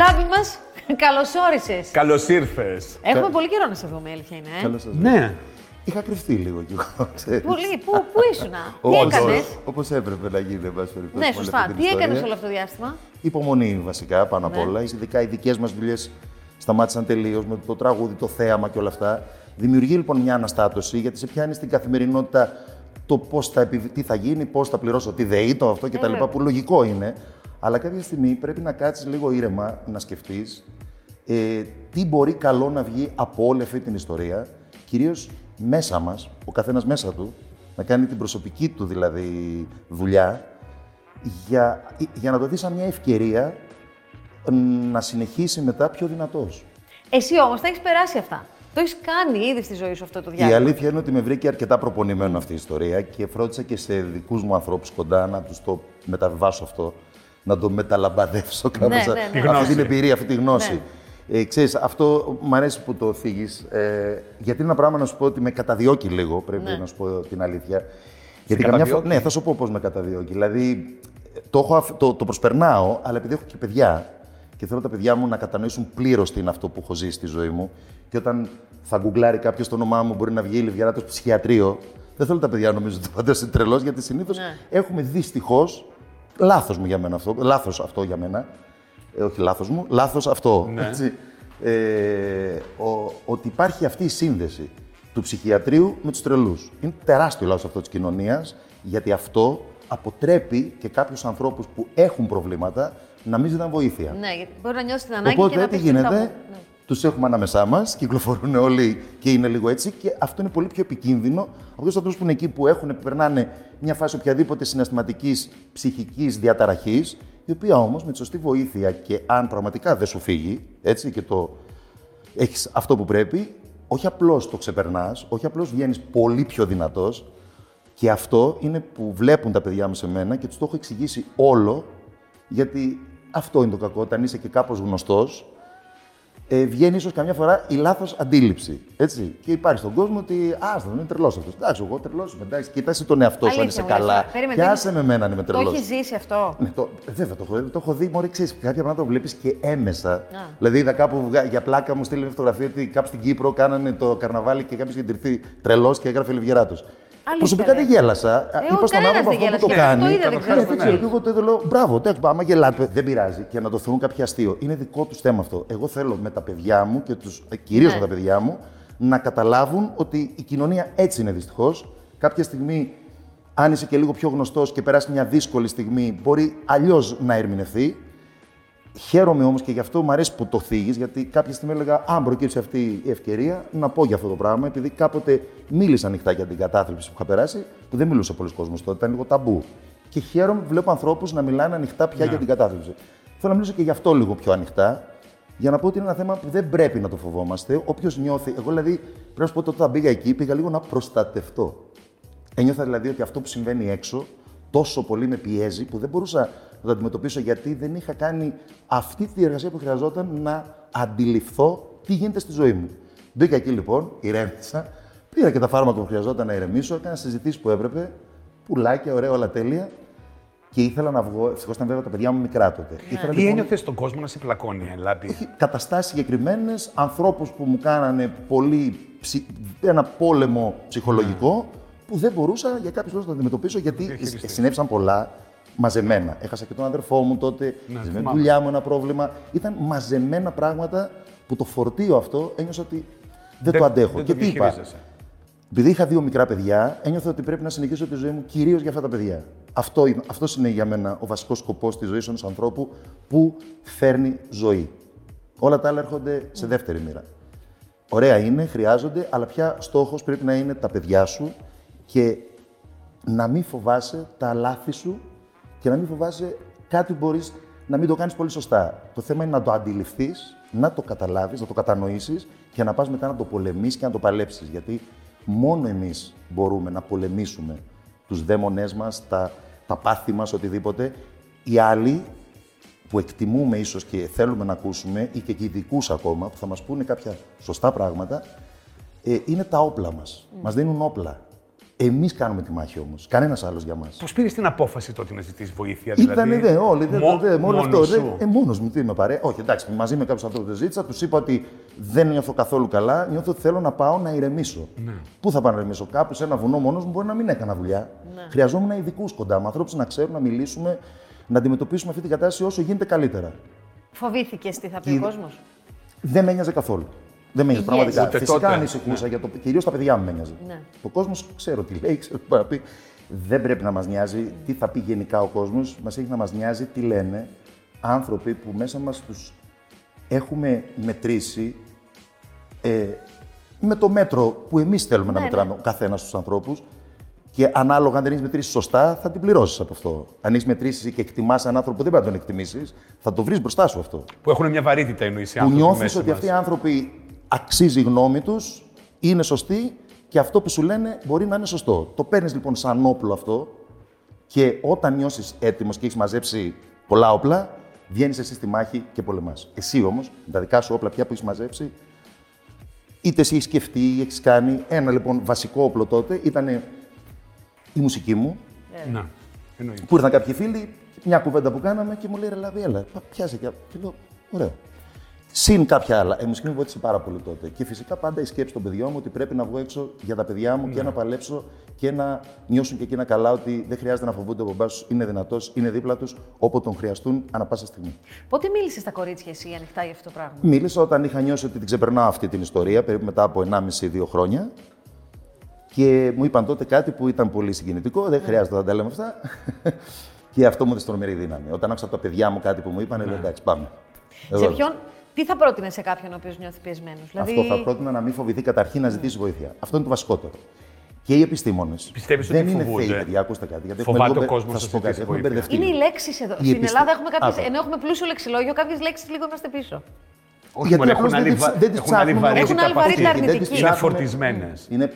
Λάμπη μας, καλώ όρισε. Καλώς ήρθες. Έχουμε πολύ καιρό να σε δούμε, η αλήθεια είναι. ε. Καλώς σας Ναι. Είχα κρυφτεί λίγο κι εγώ, ξέρεις. Πολύ. Πού, πού ήσουν, τι Όπως- έκανες; Όπως έπρεπε να γίνει, εν πάση περιπτώσει. Ναι, με όλη σωστά. αυτή την Τι έκανες ιστορία. όλο αυτό το διάστημα; Υπομονή βασικά πάνω απ' Ναι. όλα. Ειδικά οι δικές μας δουλειές σταμάτησαν τελείως με το τραγούδι, το θέαμα και όλα αυτά. Δημιουργεί λοιπόν μια αναστάτωση γιατί σε πιάνει στην καθημερινότητα το πώς θα, επιβ- τι θα γίνει, πώς θα πληρώσω τη ΔΕΗ, το αυτό κτλ. βέβαια. που λογικό είναι. Αλλά κάποια στιγμή πρέπει να κάτσεις λίγο ήρεμα να σκεφτείς ε, τι μπορεί καλό να βγει από όλη αυτή την ιστορία, κυρίως μέσα μας, ο καθένας μέσα του, να κάνει την προσωπική του δηλαδή δουλειά, για, για να το δει σαν μια ευκαιρία να συνεχίσει μετά πιο δυνατός. Εσύ όμως τα έχεις περάσει αυτά. Το έχεις κάνει ήδη στη ζωή σου αυτό το Η διάστημα. αλήθεια είναι ότι με βρήκε αρκετά προπονημένο αυτή η ιστορία και φρόντισα και σε δικούς μου ανθρώπους κοντά να τους το μεταβιβάσω αυτό, να το μεταλαμπαδεύσω κάπως ναι, α- ναι. Τη αυτή γνώση. την εμπειρία, αυτή τη γνώση. Ναι. Ε, ξέρεις, αυτό μου αρέσει που το θίγεις, ε, γιατί είναι ένα πράγμα να σου πω ότι με καταδιώκει λίγο, πρέπει Ναι. να σου πω την αλήθεια. Γιατί καμιά καταδιώκει; φορά, ναι, θα σου πω πώς με καταδιώκει. Δηλαδή, το, έχω, αφ- το, το προσπερνάω, αλλά επειδή έχω και παιδιά και θέλω τα παιδιά μου να κατανοήσουν πλήρως τι είναι αυτό που έχω ζήσει στη ζωή μου. Και όταν θα γκουγκλάρει κάποιος το όνομά μου, μπορεί να βγει η Λιβιαράτος ψυχιατρίο. Δεν θέλω τα παιδιά να νομίζουν ότι ο πατέρα είναι τρελός, γιατί συνήθως Ναι. έχουμε δυστυχώς. Λάθος μου για μένα αυτό. Λάθος αυτό για μένα. Ε, όχι λάθος μου, λάθος αυτό. Ναι. Έτσι. Ε, ο, ότι υπάρχει αυτή η σύνδεση του ψυχιατρίου με τους τρελούς. Είναι τεράστιο λάθος αυτό της κοινωνίας, γιατί αυτό αποτρέπει και κάποιους ανθρώπους που έχουν προβλήματα να μην ζητάνε βοήθεια. Ναι, γιατί μπορεί να νιώσει την ανάγκη και Οπότε να τι πεις, «Τι θα γίνεται, μου». Ναι. Τους έχουμε ανάμεσά μας, κυκλοφορούν όλοι και είναι λίγο έτσι. Και αυτό είναι πολύ πιο επικίνδυνο από τους ανθρώπους που είναι εκεί που έχουν, περνάνε μια φάση οποιαδήποτε συναισθηματικής ψυχικής διαταραχής, η οποία όμως με τη σωστή βοήθεια και αν πραγματικά δεν σου φύγει, έτσι και το έχεις αυτό που πρέπει, όχι απλώς το ξεπερνάς, όχι απλώς βγαίνεις πολύ πιο δυνατός. Και αυτό είναι που βλέπουν τα παιδιά μου σε μένα και τους το έχω εξηγήσει όλο, γιατί αυτό είναι το κακό. Όταν είσαι και κάπως γνωστός, ε, βγαίνει ίσως καμιά φορά η λάθος αντίληψη. Έτσι. Και υπάρχει στον κόσμο ότι Α, δεν είναι τρελός αυτός. Εντάξει, εγώ τρελός είμαι. Εντάξει, κοιτάξτε τον εαυτό σου αν είσαι Αλήθεια μου λες καλά. τώρα. Περίμενε, Πιάσε δεν- με εμένα αν είμαι Το τρελός. έχεις ζήσει αυτό; Ναι, το, βέβαια το έχω, το έχω δει. Μωρέ, ξέρεις, κάποια πράγματα το βλέπεις και έμεσα. Δηλαδή, είδα κάπου βγα- για πλάκα μου στείλει φωτογραφία ότι κάπου στην Κύπρο κάνανε το καρναβάλι και κάποιος είχε ντυρθεί τρελός και έγραφε Λιβιεράτο. Προσωπικά ρε. δεν γέλασα. Ε, Είπα ο στον κανένας άνθρωπο δεν αυτό που το γέλασε. κάνει. Το είδα, δεν Ναι, ξέρω. δεν ξέρω. Και εγώ το είδα, λέω μπράβο, τέλο άμα γελάτε. Δεν πειράζει. Και να το θεωρούν κάποιο αστείο. Είναι δικό τους θέμα αυτό. Εγώ θέλω με τα παιδιά μου και τους, κυρίως Ναι. με τα παιδιά μου, να καταλάβουν ότι η κοινωνία έτσι είναι δυστυχώς. Κάποια στιγμή, αν είσαι και λίγο πιο γνωστός και περάσει μια δύσκολη στιγμή, μπορεί αλλιώς να ερμηνευθεί. Χαίρομαι όμως και γι' αυτό μου αρέσει που το θίγεις, γιατί κάποια στιγμή έλεγα: Αν προκύψει αυτή η ευκαιρία, να πω για αυτό το πράγμα, επειδή κάποτε μίλησα ανοιχτά για την κατάθλιψη που είχα περάσει, που δεν μιλούσε πολλοί κόσμος τότε, ήταν λίγο ταμπού. Και χαίρομαι που βλέπω ανθρώπους να μιλάνε ανοιχτά πια για την κατάθλιψη. Θέλω να μιλήσω και γι' αυτό λίγο πιο ανοιχτά, για να πω ότι είναι ένα θέμα που δεν πρέπει να το φοβόμαστε. Όποιος νιώθει. Εγώ δηλαδή, πρέπει να σου πω ότι όταν πήγα εκεί, πήγα λίγο να προστατευτώ. Ένιωθα δηλαδή ότι αυτό που συμβαίνει έξω τόσο πολύ με πιέζει που δεν μπορούσα να το αντιμετωπίσω γιατί δεν είχα κάνει αυτή τη διεργασία που χρειαζόταν να αντιληφθώ τι γίνεται στη ζωή μου. Μπήκα εκεί λοιπόν, ηρέμησα, πήρα και τα φάρμακα που χρειαζόταν να ηρεμήσω, έκανα συζητήσεις που έπρεπε, πουλάκια, ωραία, όλα τέλεια. Και ήθελα να βγω. Ευτυχώς ήταν βέβαια τα παιδιά μου μικρά τότε. Ήθελα, Τι λοιπόν, ένιωθες στον κόσμο να σε πλακώνει, Λάμπη. καταστάσεις συγκεκριμένες, ανθρώπους που μου κάνανε πολύ ψι- ένα πόλεμο ψυχολογικό που δεν μπορούσα για κάποιους λόγους να το αντιμετωπίσω γιατί Διαχειριστείς. συνέβησαν πολλά μαζεμένα. Έχασα και τον αδερφό μου τότε, Ναι, με τη θυμάμαι. δουλειά μου ένα πρόβλημα. Ήταν μαζεμένα πράγματα που το φορτίο αυτό ένιωσα ότι δεν, το αντέχω. δεν και το τι είπα, διαχειρίζεσαι. επειδή είχα δύο μικρά παιδιά, ένιωθα ότι πρέπει να συνεχίσω τη ζωή μου κυρίως για αυτά τα παιδιά. Αυτό, είναι- αυτός είναι για μένα ο βασικός σκοπός της ζωής ενός ανθρώπου που φέρνει ζωή. Όλα τα άλλα έρχονται σε δεύτερη μοίρα. Ωραία είναι, χρειάζονται, αλλά πια στόχος πρέπει να είναι τα παιδιά σου και να μην φοβάσαι τα λάθη σου και να μην φοβάσαι κάτι που μπορείς να μην το κάνεις πολύ σωστά. Το θέμα είναι να το αντιληφθείς, να το καταλάβεις, να το κατανοήσεις και να πας μετά να το πολεμήσεις και να το παλέψεις. Γιατί μόνο εμείς μπορούμε να πολεμήσουμε τους δαίμονές μας, τα, τα πάθη μας, οτιδήποτε. Οι άλλοι που εκτιμούμε ίσως και θέλουμε να ακούσουμε ή και ειδικούς ακόμα που θα μας πούνε κάποια σωστά πράγματα, ε, είναι τα όπλα μας. Μας δίνουν όπλα. Εμείς κάνουμε τη μάχη όμως. Κανένας άλλος για μας. Πώς πήρες την απόφαση τότε να ζητήσεις βοήθεια, δηλαδή; Ήτανε δε, όλοι. Δε, Μο- δε, μόνος αυτό. μόνος Δε, σου. ε, μόνος μου, τι με παρέ. Όχι, εντάξει, μαζί με κάποιους ανθρώπους δεν ζήτησα. Τους είπα ότι δεν νιώθω καθόλου καλά. Νιώθω ότι θέλω να πάω να ηρεμήσω. Ναι. Πού θα πάω να ηρεμήσω, κάπου σε ένα βουνό μόνος μου μπορεί να μην έκανα δουλειά. Χρειαζόμουν ειδικούς κοντά μου, ανθρώπους να ξέρουν, να μιλήσουμε, να αντιμετωπίσουμε αυτή την κατάσταση όσο γίνεται καλύτερα. Φοβήθηκες τι θα πει Και- ο κόσμος; Δεν με ένοιαζε καθόλου. Δεν με ένοιαζε Υγιές. πραγματικά. Ούτε Φυσικά τότε. ανησυχούσα για το. Κυρίω τα παιδιά μου με ένοιαζε. Ναι. Ο κόσμος ξέρω τι λέει, ξέρω τι πάει να πει. Δεν πρέπει να μας νοιάζει τι θα πει γενικά ο κόσμος. Μας έχει να μας νοιάζει τι λένε άνθρωποι που μέσα μας τους έχουμε μετρήσει ε, με το μέτρο που εμείς θέλουμε να Ναι, μετράμε ο καθένας του ανθρώπους. Και ανάλογα, αν δεν έχεις μετρήσει σωστά, θα την πληρώσεις από αυτό. Αν έχεις μετρήσει και εκτιμάς έναν άνθρωπο που δεν πρέπει να τον εκτιμήσεις, θα το βρεις μπροστά σου αυτό Που έχουν μια βαρύτητα εννοείς οι που άνθρωποι νιώθεις μέσα ότι μας. αυτοί οι άνθρωποι αξίζει η γνώμη τους, είναι σωστοί και αυτό που σου λένε μπορεί να είναι σωστό. Το παίρνεις λοιπόν σαν όπλο αυτό και όταν νιώσεις έτοιμος και έχεις μαζέψει πολλά όπλα, βγαίνεις εσύ στη μάχη και πολεμάς. Εσύ όμως, με τα δικά σου όπλα πια που έχεις μαζέψει, είτε εσύ έχεις σκεφτεί ή έχεις κάνει, ένα λοιπόν βασικό όπλο τότε ήταν η μουσική μου, Να, εννοείται. που ήρθαν κάποιοι φίλοι, μια κουβέντα που κάναμε και μου λέει ρε Λάμπη, έλα, πα- πιάσε και, και λέω, ωραίο. Συν κάποια άλλα. Ε, η μουσική μου βοήθησε πάρα πολύ τότε. Και φυσικά πάντα η σκέψη των παιδιών μου ότι πρέπει να βγω έξω για τα παιδιά μου και να παλέψω και να νιώσουν και εκείνα καλά ότι δεν χρειάζεται να φοβούνται ο μπαμπάς τους, είναι δυνατός, είναι δίπλα τους όποτε τον χρειαστούν ανά πάσα στιγμή. Πότε μίλησες στα κορίτσια εσύ ανοιχτά για αυτό το πράγμα; Μίλησα όταν είχα νιώσει ότι την ξεπερνάω αυτή την ιστορία, περίπου μετά από 1,5-2 χρόνια. Και μου είπαν τότε κάτι που ήταν πολύ συγκινητικό, δεν χρειάζεται να τα λέμε αυτά. και αυτό μου έδωσε τρομερή δύναμη. Όταν άκουσα από τα παιδιά μου κάτι που μου είπαν, λέω εντάξει, πάμε. Σε Εδώ. ποιον, τι θα πρότεινε σε κάποιον ο οποίος νιώθει πιεσμένος. Δηλαδή, Αυτό θα πρότεινα να μην φοβηθεί καταρχήν να ζητήσει βοήθεια. Αυτό είναι το βασικότερο. Και οι επιστήμονες. Πιστεύεις δεν ότι είναι φοβούνται; θεοί, παιδιά, ακούστε κάτι. Γιατί Φοβάται έχουμε ο λίγο μπε- κόσμος θα να σας πω κάτι. ζητήσει Έχουμε βοήθεια. μπερδευτεί. είναι οι λέξει εδώ. Οι Στην επιστε- Ελλάδα έχουμε κάποιε. Άκου. Ενώ έχουμε πλούσιο λεξιλόγιο, κάποιες λέξεις λίγο είμαστε πίσω. Όχι, Γιατί μωρέ, απλώς έχουν δεν άλλη τις- βα- δεν τις έχουν άλλη ψάχνουμε. βαρύτητα Έχουν άλλη από αυτή. βαρύτητα Δεν τις αρνητική. Είναι ψάχνουμε. φορτισμένες. Είναι,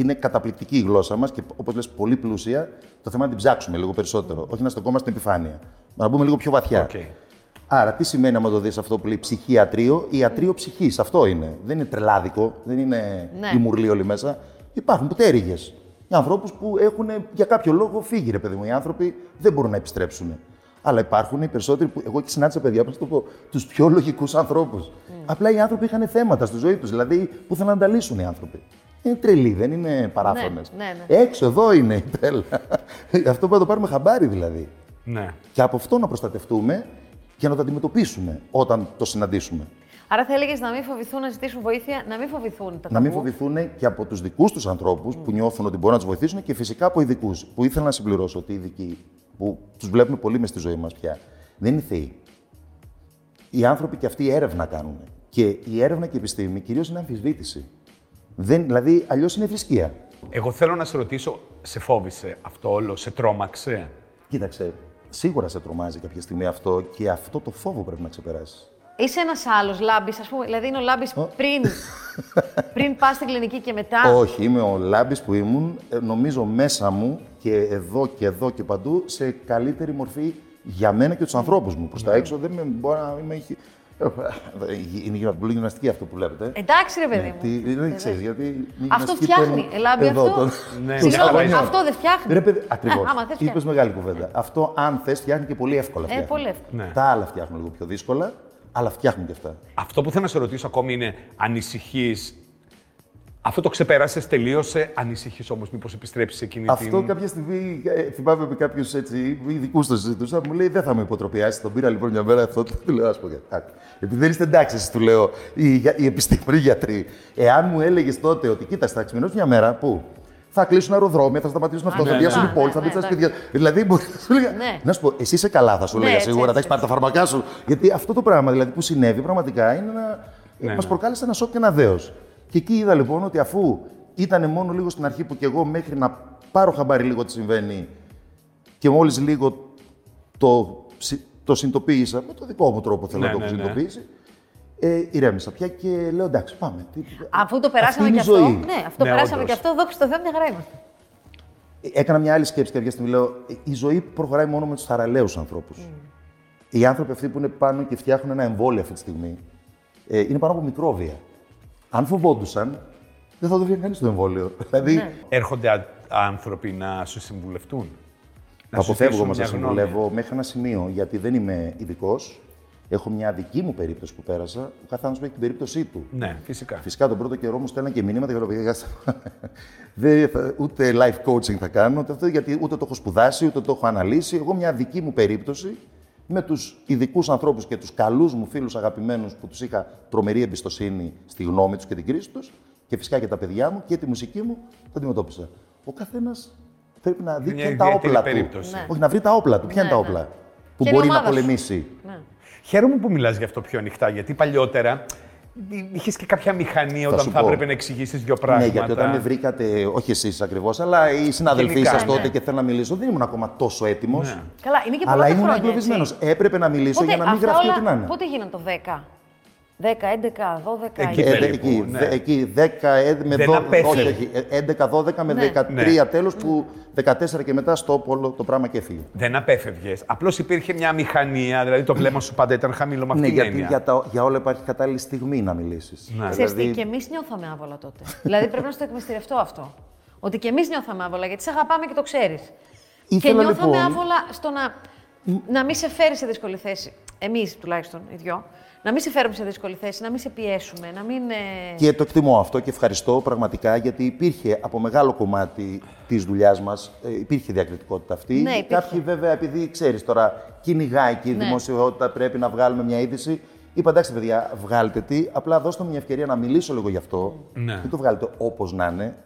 είναι καταπληκτική η γλώσσα μας και όπως λες πολύ πλούσια. Το θέμα είναι να την ψάξουμε λίγο περισσότερο. Όχι να στεκόμαστε στην επιφάνεια. Να μπούμε λίγο πιο βαθιά. Οκ. Άρα, τι σημαίνει άμα το δεις αυτό που λέει ψυχιατρίο, ιατρείο ψυχής. Αυτό είναι. Δεν είναι τρελάδικο, δεν είναι Ναι. η μουρλή όλοι μέσα. Υπάρχουν πτέρυγε. Οι ανθρώπους που έχουν για κάποιο λόγο φύγει, ρε παιδί μου. Οι άνθρωποι δεν μπορούν να επιστρέψουν. Αλλά υπάρχουν οι περισσότεροι που. Εγώ και συνάντησα παιδιά, πώς το πω, τους πιο λογικούς ανθρώπους. Απλά οι άνθρωποι είχαν θέματα στη ζωή τους. Δηλαδή, που ήθελαν να τα λύσουν οι άνθρωποι. Είναι τρελοί, δεν είναι παράφρονε. ναι, ναι. Έξω, εδώ είναι η τρέλα. Αυτό πρέπει να το πάρουμε χαμπάρι δηλαδή. Ναι. Και από αυτό να προστατευτούμε και να το αντιμετωπίσουμε όταν το συναντήσουμε. Άρα θα έλεγες να μην φοβηθούν να ζητήσουν βοήθεια, να μην φοβηθούν τα Να μην ταμπού. φοβηθούν και από τους δικούς τους ανθρώπους που νιώθουν ότι μπορούν να τους βοηθήσουν και φυσικά από ειδικούς. Που ήθελα να συμπληρώσω ότι οι ειδικοί, που τους βλέπουμε πολύ μες στη ζωή μας πια, δεν είναι θεοί. Οι άνθρωποι και αυτοί έρευνα κάνουν. Και η έρευνα και η επιστήμη κυρίως είναι αμφισβήτηση. Δεν, δηλαδή, αλλιώς είναι θρησκεία. Εγώ θέλω να σε ρωτήσω, σε φόβησε αυτό όλο, σε τρόμαξε; Κοίταξε, σίγουρα σε τρομάζει κάποια στιγμή αυτό και αυτό το φόβο πρέπει να ξεπεράσεις. Είσαι ένας άλλος λάμπης, ας πούμε. Δηλαδή είναι ο λάμπης πριν, πριν πας στην κλινική και μετά. Όχι, είμαι ο Λάμπης που ήμουν, ε, νομίζω μέσα μου και εδώ και εδώ και παντού, σε καλύτερη μορφή για μένα και τους ανθρώπους μου. Προς τα έξω δεν με, μπορεί να είμαι... χι- ε, Είναι πολύ γυμναστική αυτό που βλέπετε. Εντάξει, ρε παιδί Ναι, μου. τι- δεν ξέρεις, γιατί... η Αυτό γυμναστική φτιάχνει. παίρνει Ελάμπη εδώ αυτό. τον- Ναι, τον Συγγνώμη, σκαλονιό. αυτό δεν φτιάχνει. Ρε παιδί, ακριβώς. Ε, άμα θες, Είπες φτιάχνει. μεγάλη κουβέντα. Αυτό, αν θες, φτιάχνει και πολύ εύκολα. φτιάχνει. πολύ εύκολα. Ναι. Τα άλλα φτιάχνουν λίγο πιο δύσκολα, αλλά φτιάχνουν και αυτά. Αυτό που θέλω να σε ρωτήσω ακόμη είναι, ανησυχεί. Αυτό το ξεπέρασες, τελείωσε. Ανησυχείς όμως, μήπως επιστρέψεις σε εκείνη Αυτό την. κάποια στιγμή ε, θυμάμαι με κάποιους ειδικούς το συζητούσα, μου λέει Δεν θα με υποτροπιάσεις. Τον πήρα λοιπόν μια μέρα αυτό. Του λέω: Α πω κάτι. Επειδή δεν είστε εντάξει, εσείς», του λέω, οι, για- οι επιστήμονε γιατροί. Εάν μου έλεγες τότε ότι κοίταξε, θα ξημερώσει μια μέρα που θα κλείσουν αεροδρόμια, θα σταματήσουν αυτό, ναι, θα πιάσουν ναι, οι πόλεις, ναι, θα μπει ναι, στα σπίτια. Δηλαδή, μπορεί να σου λέγα. Ναι. Να σου πω, εσύ είσαι καλά, θα σου Ναι, λέγα έτσι, σίγουρα, θα έτσι, έχεις πάρει τα φάρμακά σου. Γιατί αυτό το πράγμα δηλαδή, που συνέβη πραγματικά είναι ένα. Ναι, μας ναι. προκάλεσε ένα σοκ και ένα δέος. Και εκεί είδα λοιπόν ότι αφού ήταν μόνο λίγο στην αρχή που και εγώ μέχρι να πάρω χαμπάρι λίγο τι συμβαίνει και μόλις λίγο το, συ- το συνειδητοποίησα με το δικό μου τρόπο θέλω Ναι, να το ναι, έχω ναι. συνειδητοποιήσει. Ε, ηρέμησα πια και λέω εντάξει, πάμε. Τι- Αφού το Αυτή περάσαμε είναι και η αυτό. ζωή. Ναι, αυτό Ναι, περάσαμε όντως. και αυτό. Δόξα τω Θεώ, μια χαρά είμαστε. Έκανα μια άλλη σκέψη κάποια στιγμή. Λέω, «Ε, η ζωή προχωράει μόνο με τους θαραλέους ανθρώπους. Οι άνθρωποι αυτοί που είναι πάνω και φτιάχνουν ένα εμβόλιο αυτή τη στιγμή ε, είναι πάνω από μικρόβια. Αν φοβόντουσαν, δεν θα το βγαίνει κανείς το εμβόλιο. Δηλαδή, Ναι. Έρχονται α- άνθρωποι να σου συμβουλευτούν. Να σου Αποφεύγω στήσουν όμως να μια γνώμη. συμβουλεύω μέχρι ένα σημείο, γιατί δεν είμαι ειδικός. Έχω μια δική μου περίπτωση που πέρασα. Ο κάθε άνθρωπος έχει την περίπτωσή του. Ναι, φυσικά. Φυσικά τον πρώτο καιρό μου στέλναν και μηνύματα για το παιδιά. Δεν θα- ούτε life coaching θα κάνω, ούτε αυτό, γιατί ούτε το έχω σπουδάσει, ούτε το έχω αναλύσει. Εγώ μια δική μου περίπτωση με τους ειδικούς ανθρώπους και τους καλούς μου φίλους αγαπημένους που τους είχα τρομερή εμπιστοσύνη στη γνώμη τους και την κρίση τους και φυσικά και τα παιδιά μου και τη μουσική μου, το αντιμετώπισα. Ο καθένας πρέπει να δει Είναι ποια είναι τα ιδιαίτερη όπλα του. περίπτωση. Ναι. Όχι, να βρει τα όπλα του. Ποια είναι Ναι, τα ναι. όπλα που Και είναι μπορεί να ομάδας σου. πολεμήσει. Ναι. Χαίρομαι που μιλάς γι' αυτό πιο ανοιχτά, γιατί παλιότερα είχες και κάποια μηχανία όταν σου θα πω. έπρεπε να εξηγήσεις δύο πράγματα. Ναι, γιατί όταν με βρήκατε, όχι εσείς ακριβώς, αλλά οι συναδελφοί Γενικά, σα τότε ναι. και θέλω να μιλήσω, δεν ήμουν ακόμα τόσο έτοιμος. Ναι. Καλά, είναι και πολλά Αλλά τα ήμουν χρόνια, εγκλωβισμένος. έτσι. Έπρεπε να μιλήσω Πότε, για να μην αυτά γραφτεί όλα, ό,τι να είναι. Πότε γίνανε το 10, 10, 11, 12, Εκεί Ε, 20. δε- περίπου, εκεί, ναι. δε- εκεί 10 ε, με Δεν 12, απέφευγε. όχι, όχι, ε, 11-12 με Ναι. 13 τέλος που 14 και μετά στο όλο το πράγμα και έφυγε. Δεν απέφευγες. Απλώς υπήρχε μια μηχανία, δηλαδή το βλέμμα σου πάντα ήταν χαμηλό με αυτή Ναι, την γιατί έννοια. για, τα, για όλα υπάρχει κατάλληλη στιγμή να μιλήσεις. Ναι. Ξέρεις τι, και εμείς νιώθαμε άβολα τότε. δηλαδή πρέπει να στο εκμυστηρευτώ αυτό. Ότι και εμείς νιώθαμε άβολα, γιατί σε αγαπάμε και το ξέρεις. Και Ήθελα, νιώθαμε λοιπόν- άβολα στο να, να μην σε φέρει σε δύσκολη θέση. Εμείς τουλάχιστον, οι δυο. Να μην σε φέρουμε σε δύσκολη θέση, να μην σε πιέσουμε, να μην. ε, Και το εκτιμώ αυτό και ευχαριστώ πραγματικά γιατί υπήρχε από μεγάλο κομμάτι της δουλειάς μας, υπήρχε διακριτικότητα αυτή. Ναι, υπήρχε. Κάποιοι βέβαια, επειδή ξέρεις τώρα, κυνηγάει και η Ναι. δημοσιότητα, πρέπει να βγάλουμε μια είδηση. Είπα εντάξει, παιδιά, βγάλτε τι, απλά δώστε μου μια ευκαιρία να μιλήσω λίγο γι' αυτό. Ναι. Μην το βγάλετε όπως να είναι.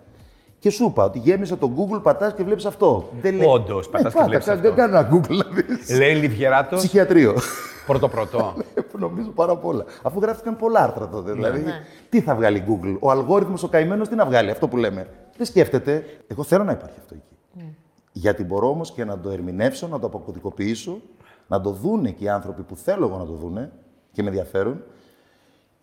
Και σου είπα ότι γέμισε το Google, πατάς και βλέπεις αυτό. Δεν Όντως, πατάς και πάτα, βλέπεις κα- αυτό. Δεν κάνω ένα Google να δεις. Λέει Λιβιεράτος, Ψυχιατρίο. πρώτο-πρώτο. Νομίζω πάρα πολλά. Αφού γράφτηκαν πολλά άρθρα τότε. Δηλαδή, Ναι. τι θα βγάλει η Google; Ο αλγόριθμος, ο καημένος, τι να βγάλει, αυτό που λέμε. Δεν σκέφτεται. Εγώ θέλω να υπάρχει αυτό εκεί. Ναι. Γιατί μπορώ όμως και να το ερμηνεύσω, να το αποκωδικοποιήσω, να το δούνε και οι άνθρωποι που θέλω εγώ να το δούνε και με ενδιαφέρουν.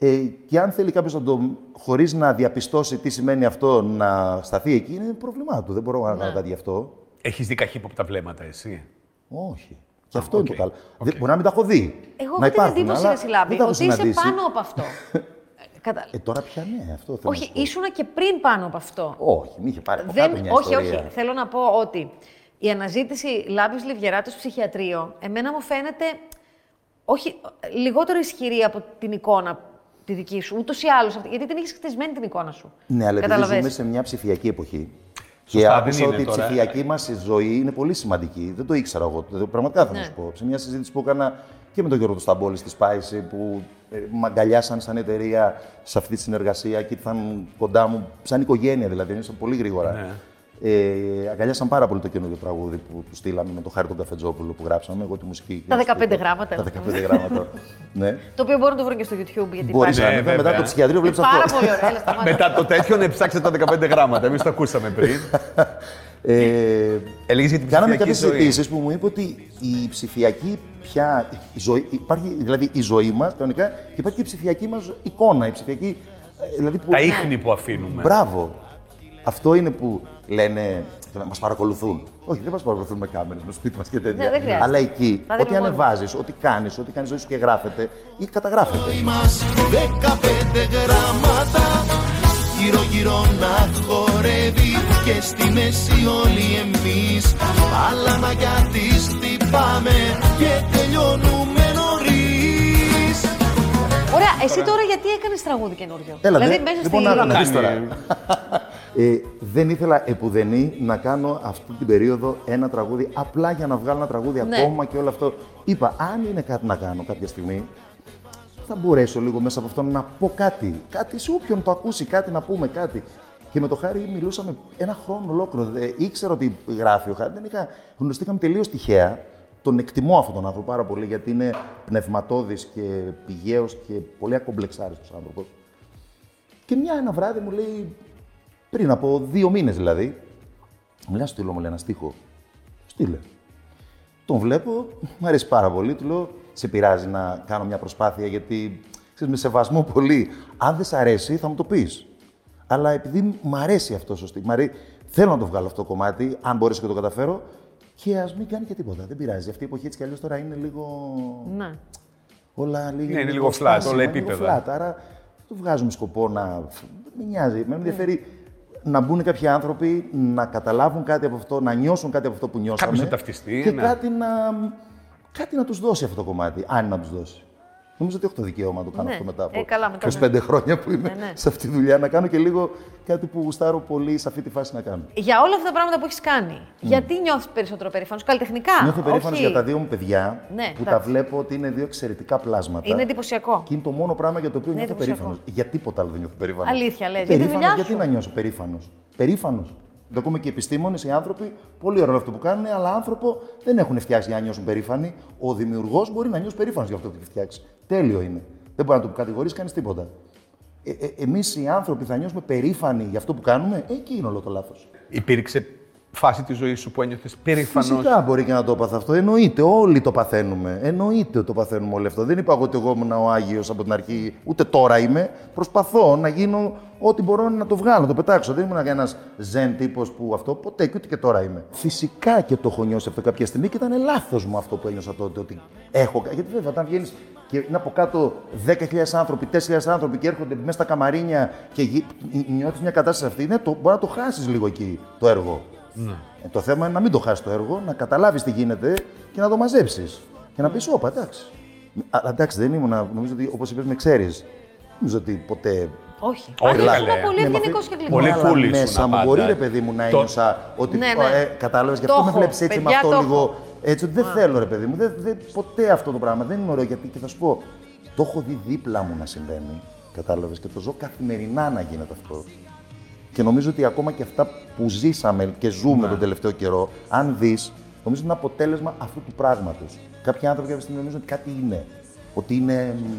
Ε, και αν θέλει κάποιος να το, χωρίς να διαπιστώσει τι σημαίνει αυτό, να σταθεί εκεί, είναι πρόβλημά του. Δεν μπορώ να Ναι. κάνω κάτι γι' αυτό. Έχεις δει καχύποπτα βλέμματα, εσύ; Όχι. Και αυτό είναι οκ. το καλό. Δεν- Μπορεί να μην τα έχω δει. Εγώ να έχω την υπάρχουν, εντύπωση, αλλά ρε συ Λάμπη, δεν τα έχω ότι είσαι συναντήσει. πάνω από αυτό. Ε, Κατα... Ε, τώρα πια ναι, αυτό θέλω να όχι, σου πω. ήσουνα και πριν πάνω από αυτό. Όχι, μην είχε πάρει από Δεν, κάτω μια όχι, ιστορία. όχι. Θέλω να πω ότι η αναζήτηση Λάμπης Λιβιεράτος ψυχιατρίο, εμένα μου φαίνεται όχι, λιγότερο ισχυρή από την εικόνα τη δική σου, ούτως ή άλλως, αυτή- γιατί την έχεις χτισμένη την εικόνα σου. Ναι, αλλά επειδή Καταλαβες. ζούμε σε μια ψηφιακή εποχή. Σωστά, και δεν άκουσα είναι ότι η τώρα. ψηφιακή μας ζωή είναι πολύ σημαντική. Δεν το ήξερα εγώ. Δεν- Πραγματικά θα Ναι. σου πω. Σε μια συζήτηση που έκανα και με τον Γιώργο του Σταμπόλη στη Spice, που ε, με αγκαλιάσαν σαν εταιρεία σε αυτή τη συνεργασία και ήρθαν κοντά μου, σαν οικογένεια δηλαδή, ήρθαν πολύ γρήγορα. Ναι. Ε, αγκαλιάσαν πάρα πολύ το καινούριο τραγούδι που του στείλαμε με τον Χάρη τον Καφετζόπουλο που γράψαμε. Εγώ τη μουσική. Τα και 15 στίχο. γράμματα. Τα 15 γράμματα. ναι. Το οποίο μπορούν να το βρουν και στο YouTube, γιατί Μπορείς υπάρχει. να Ναι, είναι. Μετά βέβαια. το ψυχιατρίο βλέπεις Πάρα αυτό. πολύ ωραία. Έλα, σταμάτα. Μετά το τέτοιο, ναι, ψάξτε τα 15 γράμματα. Εμείς το ακούσαμε πριν. Ε, Έλεγε για την Κάναμε ψηφιακή κάποιες ζωή. συζητήσεις που μου είπε ότι η ψηφιακή πια η ζωή, υπάρχει δηλαδή η ζωή μας κανονικά και υπάρχει και η ψηφιακή μας εικόνα. Η ψηφιακή. ε, Δηλαδή που, Τα ίχνη που αφήνουμε. Μπράβο. Αυτό είναι που λένε. Μας παρακολουθούν. Όχι, δεν μας παρακολουθούν με κάμερες, με σπίτι μας και τέτοια. Ναι, δεν χρειάζεται. Αλλά εκεί, Τα ό,τι δίνουμε μόνοι ανεβάζεις, ό,τι κάνεις, ό,τι κάνεις ζωή σου και γράφεται ή καταγράφεται. μας 15 γράμματα Γύρω γύρω να χορεύει και στη μέση όλοι εμείς Πάλαμα γιατί χτυπάμε και τελειώνουμε νωρίς Ωραία, εσύ τώρα γιατί έκανες τραγούδι καινούριο; Έλα, δηλαδή, δεν- μέσα λοιπόν, στη... να- να δεις Κάνει- τώρα. Ε, δεν ήθελα επουδενή να κάνω αυτή την περίοδο ένα τραγούδι απλά για να βγάλω ένα τραγούδι Ναι. ακόμα και όλο αυτό. Είπα, αν είναι κάτι να κάνω κάποια στιγμή, θα μπορέσω λίγο μέσα από αυτό να πω κάτι. Κάτι σε όποιον το ακούσει, κάτι να πούμε, κάτι. Και με το Χάρη μιλούσαμε ένα χρόνο ολόκληρο. Ε, ήξερα ότι γράφει ο Χάρη. Δεν είχα... Γνωριστήκαμε τελείως τυχαία. Τον εκτιμώ αυτόν τον άνθρωπο πάρα πολύ γιατί είναι πνευματώδης και πηγαίος και πολύ ακομπλεξάριστος άνθρωπος. Και μια ένα βράδυ μου λέει, πριν από δύο μήνες δηλαδή, μου λέει, «Να στείλω, μου λέει ένα στίχο. Στείλε. Τον βλέπω, μου αρέσει πάρα πολύ. Του λέω: Σε πειράζει να κάνω μια προσπάθεια γιατί ξέρεις, με σεβασμό πολύ. Αν δεν σ' αρέσει, θα μου το πεις. Αλλά επειδή μου αρέσει αυτό ο στίχο, θέλω να το βγάλω αυτό το κομμάτι, αν μπορέσω και το καταφέρω, και ας μην κάνει και τίποτα. Δεν πειράζει. Αυτή η εποχή έτσι κι αλλιώς τώρα είναι λίγο. Ναι. Όλα λίγο. Ναι, είναι λίγο flat, στάσιμα, όλα λίγο επίπεδα. flat, άρα δεν το βγάζουμε σκοπό να. Δεν με νοιάζει. Με ενδιαφέρει να μπουν κάποιοι άνθρωποι να καταλάβουν κάτι από αυτό, να νιώσουν κάτι από αυτό που νιώσαμε. Κάποιος να ταυτιστεί, Και ναι. κάτι να, κάτι να τους δώσει αυτό το κομμάτι, αν να τους δώσει. Νομίζω ότι έχω το δικαίωμα να το κάνω Ναι. αυτό μετά από Ε, καλά, μετά, 25 χρόνια που είμαι Ναι, ναι. σε αυτή τη δουλειά. Να κάνω και λίγο κάτι που γουστάρω πολύ σε αυτή τη φάση να κάνω. Για όλα αυτά τα πράγματα που έχεις κάνει, γιατί νιώθεις περισσότερο περήφανος, καλλιτεχνικά. Νιώθω περήφανος όχι- για τα δύο μου παιδιά Ναι, που τα εντάξει. βλέπω ότι είναι δύο εξαιρετικά πλάσματα. Είναι εντυπωσιακό. Και είναι το μόνο πράγμα για το οποίο Ναι, νιώθω εντυπωσιακό. περήφανος. Για τίποτα άλλο δεν νιώθω περήφανος. Αλήθεια λες, για τη Περήφανος, δουλειά γιατί σου. να νιώσω περήφανος; Περήφανος. Το ακούμε και οι επιστήμονες, οι άνθρωποι, πολύ ωραίο αυτό που κάνουν, αλλά άνθρωπο δεν έχουν φτιάξει για να νιώσουν περήφανοι. Ο δημιουργός μπορεί να νιώσει περήφανος για αυτό που έχει φτιάξει. Τέλειο είναι. Δεν μπορεί να το κατηγορήσει κανείς τίποτα. Ε, ε, Εμείς οι άνθρωποι θα νιώσουμε περήφανοι για αυτό που κάνουμε, ε, εκεί είναι όλο το λάθος. Υπήρξε φάση της ζωής σου που ένιωθες περήφανος; Φυσικά μπορεί και να το πάθω αυτό. Εννοείται, όλοι το παθαίνουμε. Εννοείται ότι το παθαίνουμε όλοι αυτό. Δεν είπα εγώ ότι εγώ ήμουν ο Άγιος από την αρχή, ούτε τώρα είμαι. Προσπαθώ να γίνω ό,τι μπορώ να το βγάλω, να το πετάξω. Δεν ήμουν ένα ζεν τύπος που αυτό ποτέ και ούτε και τώρα είμαι. Φυσικά και το έχω νιώσει αυτό κάποια στιγμή και ήταν λάθος μου αυτό που ένιωσα τότε. Ότι έχω. Γιατί βέβαια όταν βγαίνεις και είναι από κάτω 10.000 άνθρωποι, 4.000 άνθρωποι και έρχονται μέσα στα καμαρίνια και νιώθεις μια κατάσταση αυτή, ναι, το, μπορεί να το χάσεις λίγο εκεί το έργο. Ε, το θέμα είναι να μην το χάσεις το έργο, να καταλάβεις τι γίνεται και να το μαζέψεις. Και να πεις: Όπα, εντάξει. Αλλά εντάξει, δεν ήμουν. Νομίζω ότι όπως είπες, με ξέρεις. Νομίζω ότι ποτέ. Όχι. Όχι, Όχι, καλέ. είμαι πολύ Ναι, μα ευγενικός αυτή- και Πολύ γλυκό. Αλλά cool ήσουν μέσα μου πάντα. μπορεί, ρε παιδί μου, να Το- ένιωσα ότι. Ναι, ναι. Ε, Κατάλαβες, γι' Το αυτό με έχω. βλέπεις έτσι με Παιδιά, αυτό το λίγο. έχω. Έτσι, ότι δεν θέλω, ρε παιδί μου. Δεν, δεν, ποτέ αυτό το πράγμα. Δεν είναι ωραίο γιατί και θα σου πω. Το έχω δει δίπλα μου να συμβαίνει. Κατάλαβες και το ζω καθημερινά να γίνεται αυτό. Και νομίζω ότι ακόμα και αυτά που ζήσαμε και ζούμε τον τελευταίο καιρό, αν δεις, νομίζω είναι αποτέλεσμα αυτού του πράγματος. Κάποιοι άνθρωποι κάποια στιγμή νομίζουν ότι κάτι είναι. Ότι είναι μ,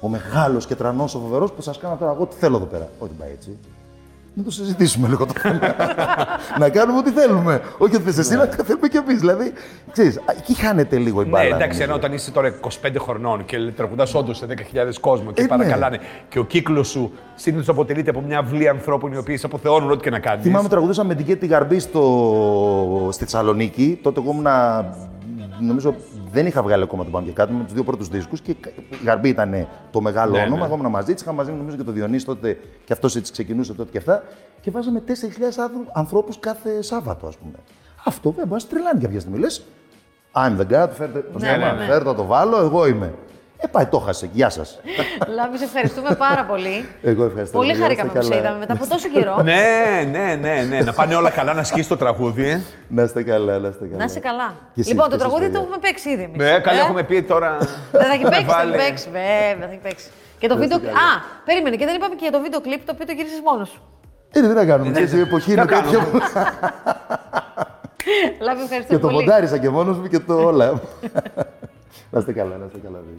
ο μεγάλος και τρανός, ο φοβερός που σας κάνω τώρα εγώ τι θέλω εδώ πέρα. Όχι, δεν πάει έτσι. Να το συζητήσουμε λίγο το θέμα. να κάνουμε ό,τι θέλουμε. Όχι ότι θες εσύ, να θέλουμε κι εμείς. Δηλαδή, ξέρεις, εκεί χάνεται λίγο η Ναι, μπάλα. εντάξει, νομίζω. ενώ όταν είσαι τώρα 25 χρονών και τραγουδά όντως σε 10.000 κόσμο και Ε, ναι. παρακαλάνε και ο κύκλος σου συνήθως αποτελείται από μια αυλή ανθρώπων οι οποίοι σε αποθεώνουν ό,τι και να κάνεις. Θυμάμαι τραγουδούσα με την Κέτη Γαρμπή στο... στη Θεσσαλονίκη. Τότε εγώ ήμουν. Νομίζω δεν είχα βγάλει ακόμα τον Πάμε και κάτι με τους δύο πρώτους δίσκους και η Γαρμπή ήταν το μεγάλο Ναι, όνομα. ναι. Εγώ ήμουν μαζί τη. Είχα μαζί μου νομίζω και το Διονύση τότε και αυτός έτσι ξεκινούσε τότε και αυτά. Και βάζαμε 4.000 ανθρώπους κάθε Σάββατο, ας πούμε. Αυτό βέβαια μπορεί να σε τρελάνει κάποια στιγμή. Λες, I'm the God, φέρτε, πώς Ναι, το λέμε, ναι, ναι. φέρτε να το βάλω, εγώ είμαι. Ε, πάει, το χάσε. Γεια σας. Λάμπη, σε ευχαριστούμε πάρα πολύ. Εγώ ευχαριστώ. Πολύ Να χαρήκαμε είστε που σε καλά. είδαμε μετά από τόσο καιρό. Ναι, ναι, ναι, ναι. να πάνε όλα καλά, να σκίσει το τραγούδι. ε. Να είστε καλά, να είστε καλά. Να είσαι καλά. Και εσείς, λοιπόν, και το εσείς, τραγούδι το παιδιά. έχουμε παίξει ήδη. εμείς. Ναι, καλά, Ε, έχουμε πει τώρα. Δεν θα έχει με παίξει, θα έχει βάλε. παίξει. Βέβαια, θα έχει παίξει. Και το Να είστε βίντεο. καλά. Α, περίμενε, και δεν είπαμε και για το βίντεο κλιπ το οποίο το γύρισες μόνος σου. Ε, τι να κάνουμε, ξέρεις, η εποχή είναι Τι να τέτοια. κάνουμε. Λάβει, ευχαριστώ Και το πολύ. μοντάρισα και μόνος μου και το όλα. να είστε καλά, να είστε καλά. παιδιά.